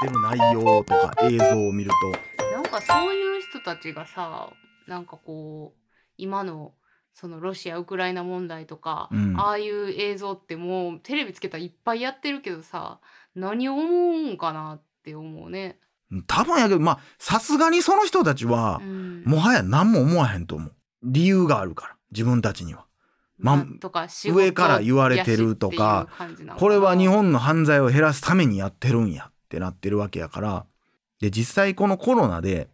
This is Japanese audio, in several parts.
てる。内容とか映像を見ると。なんかそういう人たちがさなんかこう今のそのロシア・ウクライナ問題とか、うん。ああいう映像ってもうテレビつけたらいっぱいやってるけどさ何を思うんかなって思うね。多分やけどまあさすがにその人たちはうん。もはや何も思わへんと思う。理由があるから自分たちにはま上から言われてるとかこれは日本の犯罪を減らすためにやってるんやってなってるわけやから。で実際このコロナで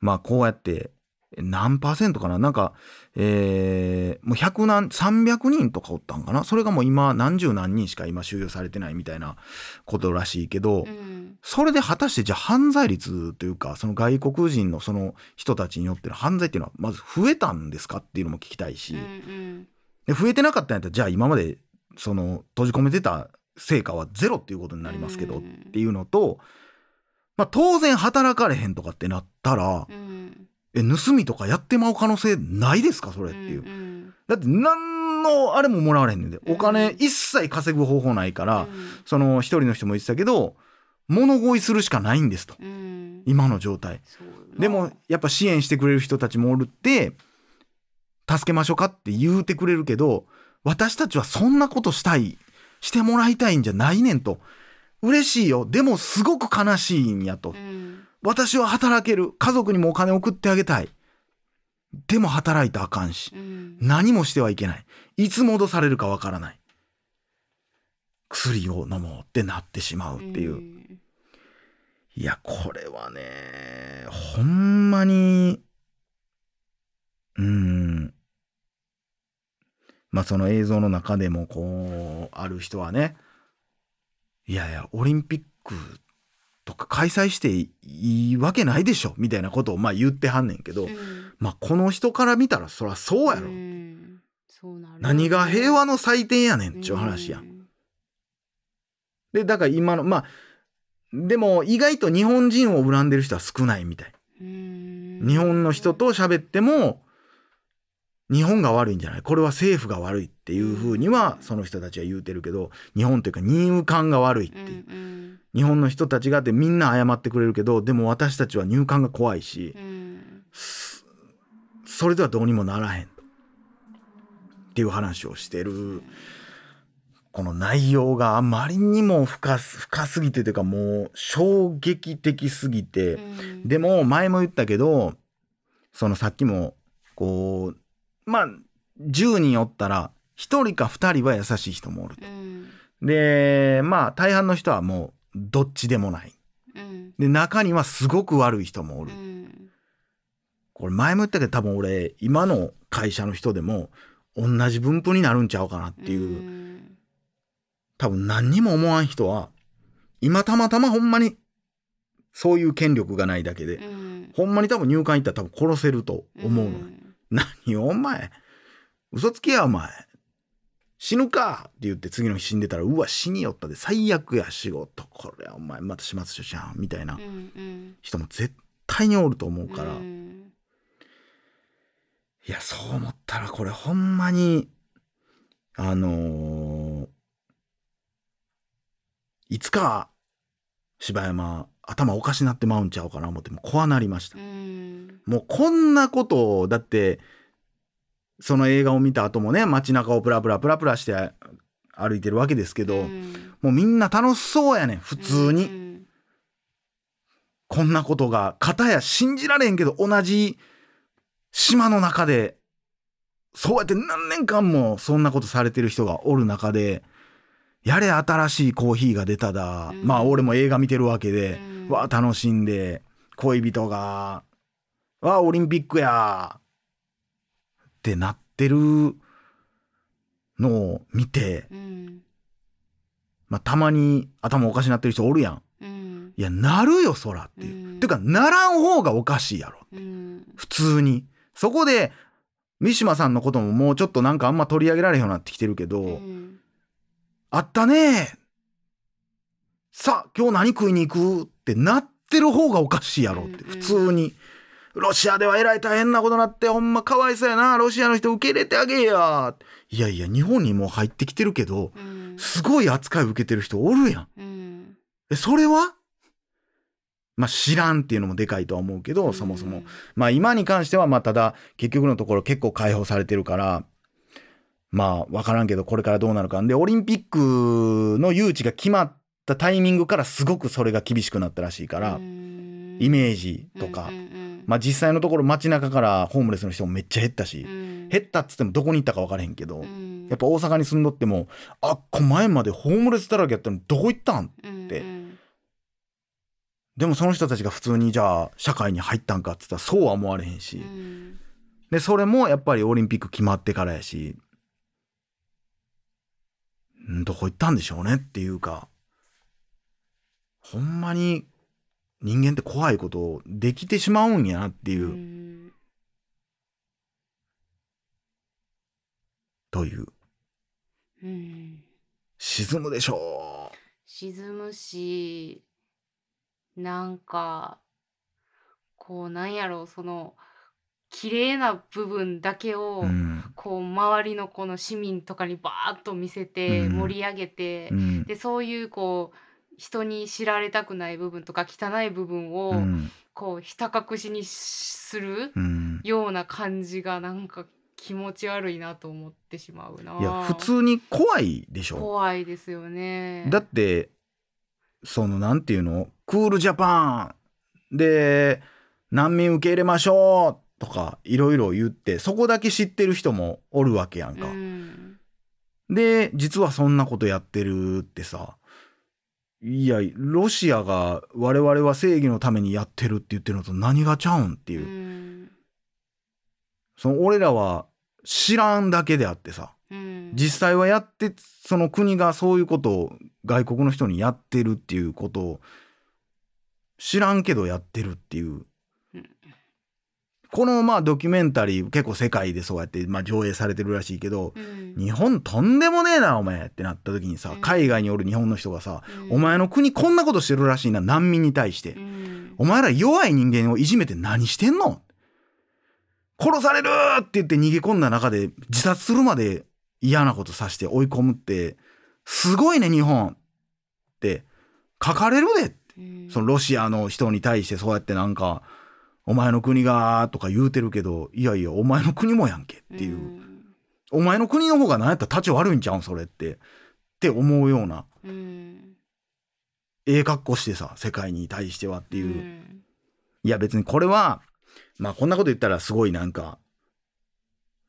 まあこうやって何パーセントかな？なんかえーもう100何300人とかおったんかな？それがもう今何十何人しか今収容されてないみたいなことらしいけど、うん。それで果たしてじゃあ犯罪率というかその外国人のその人たちによっての犯罪っていうのはまず増えたんですか？っていうのも聞きたいし、うんうんで増えてなかったんやったらじゃあ今までその閉じ込めてた成果はゼロっていうことになりますけどっうん。ていうのと、まあ、当然働かれへんとかってなったらうん。え盗みとかやってまう可能性ないですか？それっていう。うんだって何のあれももらわれへんねんで。お金うん一切稼ぐ方法ないから、うん。その一人の人も言ってたけど物乞いするしかないんですと。うん。今の状態。でもやっぱ支援してくれる人たちもおるって助けましょうかって言うてくれるけど私たちはそんなことしたいしてもらいたいんじゃないねんと。嬉しいよ。でもすごく悲しいんやと。うん。私は働ける。家族にもお金送ってあげたい。でも働いたらあかんし。うん。何もしてはいけない。いつ戻されるかわからない。薬を飲もうってなってしまうっていう。ん。いや、これはね、ほんまに、うーん。まあその映像の中でもこう、ある人はね、いやいや、オリンピックとか開催していいわけないでしょ、みたいなことをまあ言ってはんねんけど、うんまあこの人から見たらそらそうやろ。うんそうなる何が平和の祭典やねんっちゅう話やん。んで、だから今の、まあ、でも意外と日本人を恨んでる人は少ないみたい。うん日本の人と喋っても日本が悪いんじゃない？これは政府が悪いっていうふうにはその人たちは言うてるけど日本というか入管が悪いってう。いう、ん。日本の人たちがってみんな謝ってくれるけどでも私たちは入管が怖いしうん。うんそそれではどうにもならへんっていう話をしてる。この内容があまりにも深す深すぎてというかもう衝撃的すぎて、うん。でも前も言ったけどそのさっきもこうまあ10人おったら1人か2人は優しい人もおると。うんでまあ大半の人はもうどっちでもない。うんで中にはすごく悪い人もおる。うんこれ前も言ったけど多分俺今の会社の人でも同じ分布になるんちゃうかなっていう、うん多分何にも思わん人は今たまたまほんまにそういう権力がないだけで、うんほんまに多分入管行ったら多分殺せると思うのよ。何お前。嘘つきやお前。死ぬか。って言って次の日死んでたらうわ死によったで。最悪や仕事。これお前また始末書じゃん。みたいな。人も絶対におると思うから、うん。いやそう思ったらこれほんまにあのーいつか柴山頭おかしなってまうんちゃうかな思ってもう怖なりました。う。ん。もうこんなことをだってその映画を見た後もね街中をプラプラプラプラして歩いてるわけですけど、うん。もうみんな楽しそうやねん普通に、うんこんなことが片や信じられんけど同じ島の中でそうやって何年間もそんなことされてる人がおる中でやれ新しいコーヒーが出ただ、うん。まあ俺も映画見てるわけで、うん。わあ楽しんで。恋人が。わあオリンピックや。ってなってるのを見て、うん。まあ、たまに頭おかしなってる人おるやん。うん。いやなるよそらっていう。うん。てかならん方がおかしいやろ。うん。普通に。そこで三島さんのことももうちょっとなんかあんま取り上げられへんようになってきてるけど、うんあったね。さあ今日何食いに行くってなってる方がおかしいやろって、うん普通に。ロシアではえらい大変なことなってほんまかわいそうやな。ロシアの人受け入れてあげや。いやいや日本にもう入ってきてるけどうん。すごい扱い受けてる人おるやん。うん。えそれは？まあ知らんっていうのもでかいとは思うけど、そもそも。まあ今に関してはまあただ結局のところ結構解放されてるから、まあわからんけどこれからどうなるか。で、オリンピックの誘致が決まったタイミングからすごくそれが厳しくなったらしいから、イイメージとか。まあ実際のところ街中からホームレスの人もめっちゃ減ったし、うん。減ったっつってもどこに行ったか分からへんけど、うん。やっぱ大阪に住んどっても、あっこ前までホームレスだらけやったのにどこ行ったんて。うんでもその人たちが普通にじゃあ社会に入ったんかっつったらそうは思われへんし、うん。でそれもやっぱりオリンピック決まってからやしんどこ行ったんでしょうねっていうかほんまに人間って怖いことできてしまうんやなっていう、うんという。うん。沈むでしょ沈むしなんかこうなんやろうその綺麗な部分だけを、う、うん。こう周りのこの市民とかにバーッと見せてうん。盛り上げて、うん。でそういうこう人に知られたくない部分とか汚い部分を、うん。こうひた隠しにするうん。ような感じがなんか気持ち悪いなと思ってしまうな。いや普通に怖いでしょ？怖いですよね。だってそのなんていうの？クールジャパンで難民受け入れましょうとかいろいろ言ってそこだけ知ってる人もおるわけやんか。うん。で実はそんなことやってるってさいやロシアが我々は正義のためにやってるって言ってるのと何がちゃうんっていう。う、ん。その俺らは知らんだけであってさうん。実際はやってその国がそういうことを外国の人にやってるっていうことを知らんけどやってるっていう。うんこのまあドキュメンタリー結構世界でそうやってまあ上映されてるらしいけどうん。日本とんでもねえなお前ってなった時にさうん。海外におる日本の人がさうん。お前の国こんなことしてるらしいな難民に対して。うん。お前ら弱い人間をいじめて何してんの？殺されるって言って逃げ込んだ中で自殺するまで嫌なことさして追い込むってすごいね日本って。書かれるでうん。そのロシアの人に対してそうやってなんかお前の国がとか言うてるけどいやいやお前の国もやんけっていう、んお前の国の方が何やったら立ち悪いんちゃうんそれって。って思うような。うん。ええ格好してさ世界に対してはっていう。ん。いや別にこれは、まあこんなこと言ったらすごいなんか、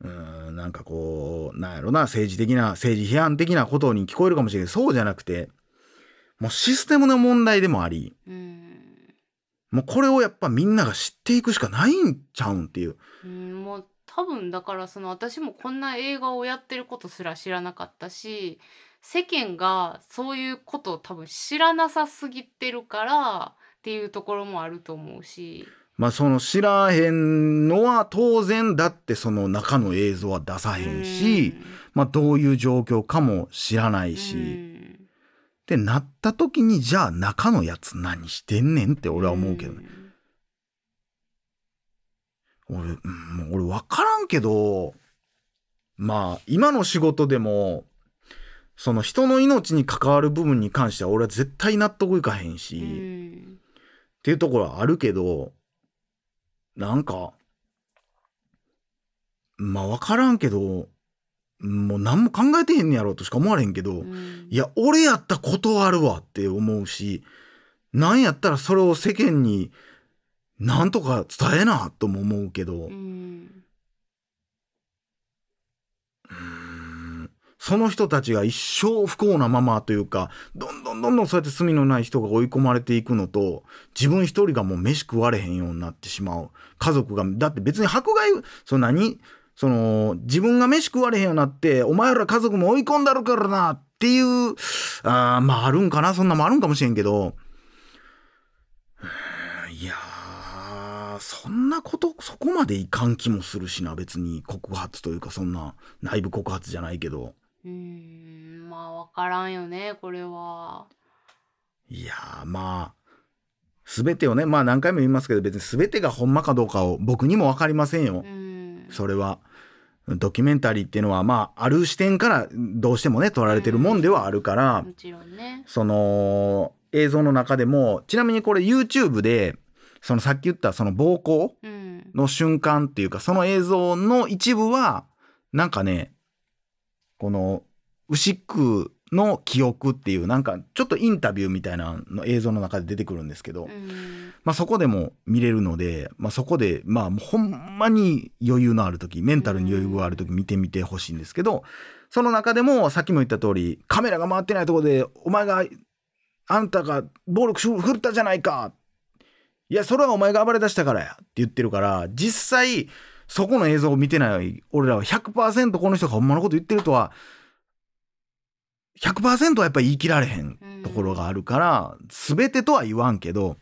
うーん、なんかこう、なんやろな、政治的な、政治批判的なことに聞こえるかもしれないけど、そうじゃなくて、もうシステムの問題でもあり、うんもうこれをやっぱみんなが知っていくしかないんちゃうんっていう。うんもう多分だからその私もこんな映画をやってることすら知らなかったし世間がそういうことを多分知らなさすぎてるからっていうところもあると思うし。まあその知らへんのは当然だってその中の映像は出さへんし、まあどういう状況かも知らないし、うんってなった時にじゃあ中のやつ何してんねんって俺は思うけどね。俺、うん、俺分からんけど、まあ、今の仕事でも、その人の命に関わる部分に関しては俺は絶対納得いかへんし、うっていうところはあるけど、なんか、まあ分からんけど、もう何も考えてへんねやろうとしか思われへんけど、うん。いや、俺やったら断るわって思うし、なんやったらそれを世間になんとか伝えなとも思うけど、うん。んその人たちが一生不幸なままというかどんどんどんどんそうやって罪のない人が追い込まれていくのと自分一人がもう飯食われへんようになってしまう。家族がだって別に迫害その何その自分が飯食われへんようになってお前ら家族も追い込んだるからなっていうあーまああるんかな？そんなもあるんかもしれんけど。いやーそんなことそこまでいかん気もするしな別に。告発というかそんな内部告発じゃないけど。うんまあ分からんよねこれは。いやーまあ全てをねまあ何回も言いますけど別に全てがほんまかどうかを僕にも分かりませんよ。うん。それは。ドキュメンタリーっていうのはまあある視点からどうしてもね撮られてるもんではあるから、もちろんね。その映像の中でもちなみにこれ YouTube でそのさっき言ったその暴行うんの瞬間っていうかその映像の一部はなんかねこの牛久の記憶っていうなんかちょっとインタビューみたいなの映像の中で出てくるんですけど、うん。まあ、そこでも見れるので、まあ、そこでまあほんまに余裕のある時メンタルに余裕がある時見てみてほしいんですけどその中でもさっきも言った通りカメラが回ってないところで「お前があんたが暴力振ったじゃないか」いやそれはお前が暴れ出したからやって言ってるから実際そこの映像を見てない俺らは100%この人がほんまのこと言ってるとは100%はやっぱり言い切られへんところがあるから、全てとは言わんけど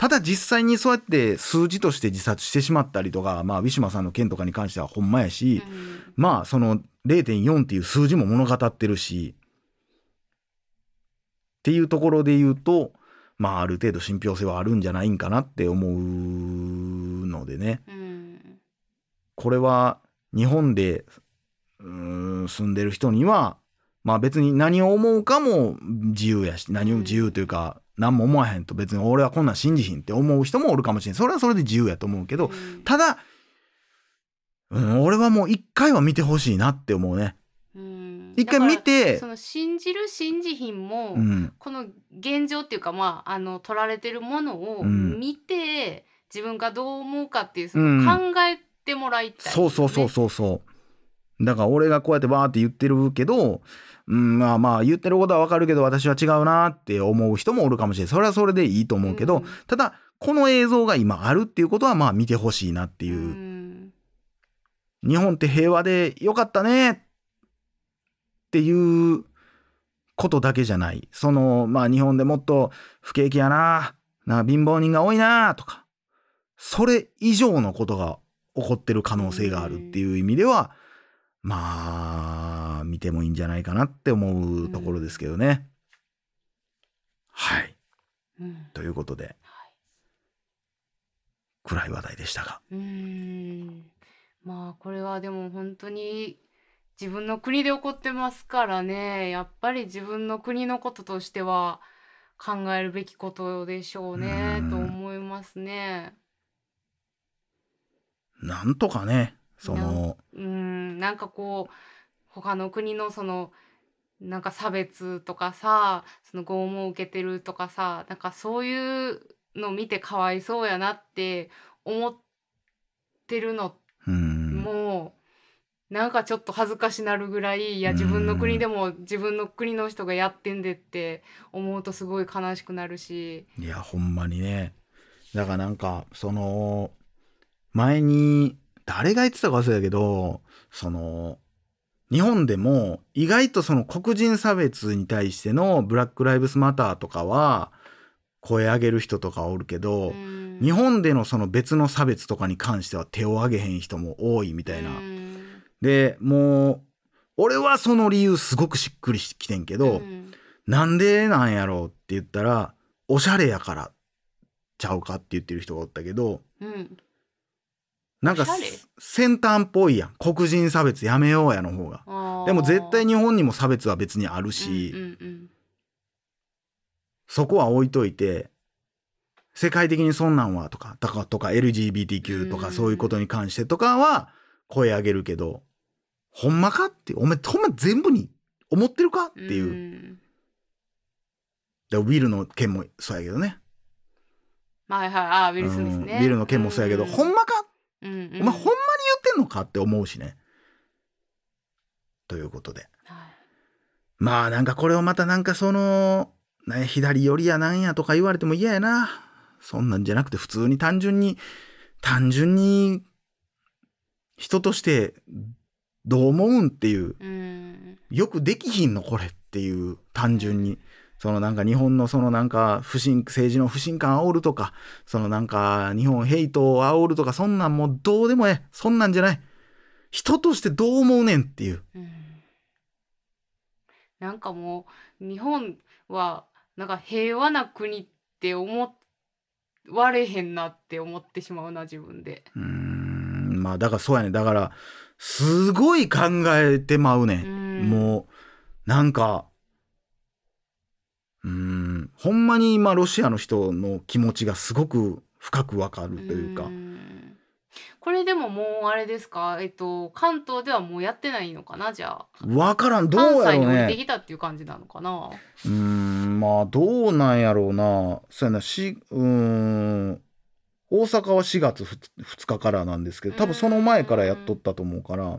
ただ実際にそうやって数字として自殺してしまったりとか、まあ、ウィシュマさんの件とかに関してはほんまやし、うん。まあその0.4っていう数字も物語ってるしっていうところで言うとまあある程度信憑性はあるんじゃないんかなって思うのでね。うん。これは日本でうーん住んでる人にはまあ別に何を思うかも自由やし何を自由というか何も思わへんと別に俺はこんなん信じひんって思う人もおるかもしれん。それはそれで自由やと思うけどうん。ただ、うん、俺はもう一回は見てほしいなって思うね。うん。一回見だてその信じる信じひんも、うん、この現状っていうかまああの取られてるものをうん。見て、自分がどう思うかっていうそうん。の考えてもらいたい、そうそうそうそうそう。だから俺がこうやってバーって言ってるけど、うん、まあまあ言ってることはわかるけど私は違うなって思う人もおるかもしれない。それはそれでいいと思うけど、うんただこの映像が今あるっていうことはまあ見てほしいなっていう。うん日本って平和でよかったねっていうことだけじゃない。そのまあ日本でもっと不景気やな、な貧乏人が多いなとか、それ以上のことが起こってる可能性があるっていう意味では、まあ見てもいいんじゃないかなって思うところですけどね。はい。うんということで暗い話題でしたが。うーんまあこれはでも本当に自分の国で起こってますからねやっぱり自分の国のこととしては考えるべきことでしょうねうんと思いますね。なんとかね、その、うんなんかこう他の国のそのなんか差別とかさその拷問を受けてるとかさなんかそういうの見てかわいそうやなって思ってるのうん。もうなんかちょっと恥ずかしなるぐらいいやうん自分の国でも自分の国の人がやってんでって思うとすごい悲しくなるし。いや、ほんまにね。だからなんか、その、前に、誰が言ってたか忘れたけど、その、日本でも意外とその黒人差別に対してのブラック・ライブスマターとかは声上げる人とかおるけど、うん。日本でのその別の差別とかに関しては手を挙げへん人も多いみたいな。うん。で、もう、俺はその理由すごくしっくりしてきてんけど、うんなんでなんやろうって言ったら、おしゃれやからちゃうかって言ってる人がおったけど、うんなんか先端っぽいやん。黒人差別やめようやの方が。でも絶対日本にも差別は別にあるし、うんうんうんそこは置いといて、世界的にそんなんはとか、とか、とか LGBTQ とうんかそういうことに関してとかは声上げるけど、ほんまかって、お前ほんま全部に思ってるかっていう。んでウィルの件もそうやけどね。はいはいあーウィル・スミスね。ルの件もそうやけど、んほんまかうんうんお前ほんまに言ってんのかって思うしね。ということで。はいまあなんかこれをまたなんかその、ね、左寄りやなんやとか言われても嫌やな。そんなんじゃなくて普通に単純に、単純に人としてどう思うんっていう、うんよくできひんのこれっていう単純に。そのなんか日本のそのなんか不信、政治の不信感煽るとか、そのなんか日本ヘイトを煽るとか、そんなんもうどうでもええ。そんなんじゃない。人としてどう思うねんっていう。うんなんかもう日本はなんか平和な国って思われへんなって思ってしまうな自分で。うーん、まあだからそうやね。だから、すごい考えてまうね。うんんもう、なんか、うん。ほんまに今ロシアの人の気持ちがすごく深くわかるというか、ん。これでももうあれですか？えっと関東ではもうやってないのかなじゃあ。わからん。ど関うやろう西に降りてねきたっていう感じなのかな？うーんまあどうなんやろうな。そうやな。しうーん。大阪は4月 2, 日からなんですけど多分その前からやっとったと思うから。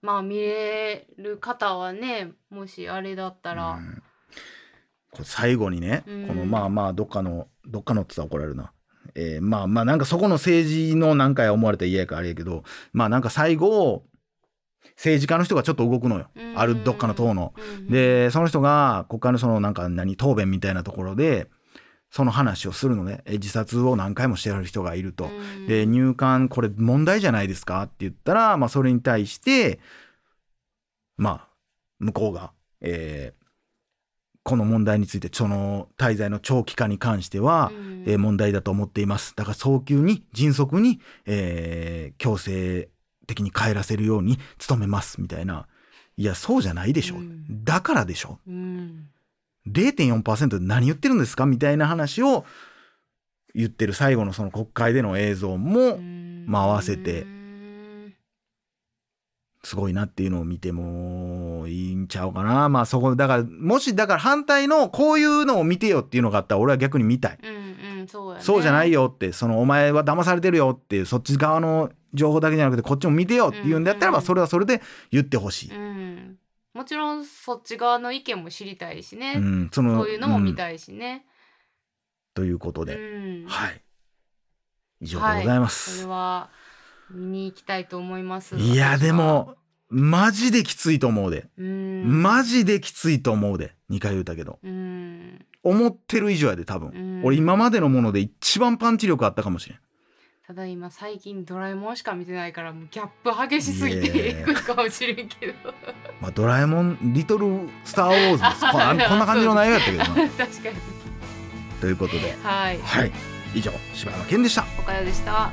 まあ見れる方はねもしあれだったら、うんこれ最後にね、うん。このまあまあどっかのどっかのって言ったら怒られるな、えーまあまあなんかそこの政治の何かや思われたら嫌やからあれやけどまあなんか最後政治家の人がちょっと動くのよ、うん。あるどっかの党の。うんでその人が国会のそのなんか何答弁みたいなところでその話をするのね。え自殺を何回もしてる人がいると。うん。で入管これ問題じゃないですかって言ったら、まあ、それに対してまあ向こうが、えーこの問題についてその滞在の長期化に関しては、うん。えー問題だと思っています。だから早急に迅速に、えー強制的に帰らせるように努めますみたいな。いやそうじゃないでしょ、う。ん。だからでしょう。ん。0.4%で何言ってるんですかみたいな話を言ってる最後のその国会での映像も、まあ合わせてうんすごいなっていうのを見てもいいんちゃうかな。まあそこ、だから、もしだから反対のこういうのを見てよっていうのがあったら俺は逆に見たい。うんうんそうやねそうじゃないよって、そのお前は騙されてるよっていう、そっち側の情報だけじゃなくてこっちも見てよっていうんであったらば、うんうんそれはそれで言ってほしい。うんもちろんそっち側の意見も知りたいしね、うん、その、そういうのも見い。たいしね、ということうで、んはい。以上でございまそれす。は見に行きたいと思いますい、や、でも、マジできついと思うで。うんマジできついと思うで。2回言うたけど。うん思ってる以上やで、多分。うん俺今までのもので一番パンチ力あったかもしれん。ただ今最近ドラえもんしか見てないからもうギャップ激しすぎいてやいくかもしれんけどまあ、ドラえもん、リトル・スター・ウォーズ です。こんな感じの内容やったけどな。確かにということで、はいはい。以上、柴山健でした。おかよでした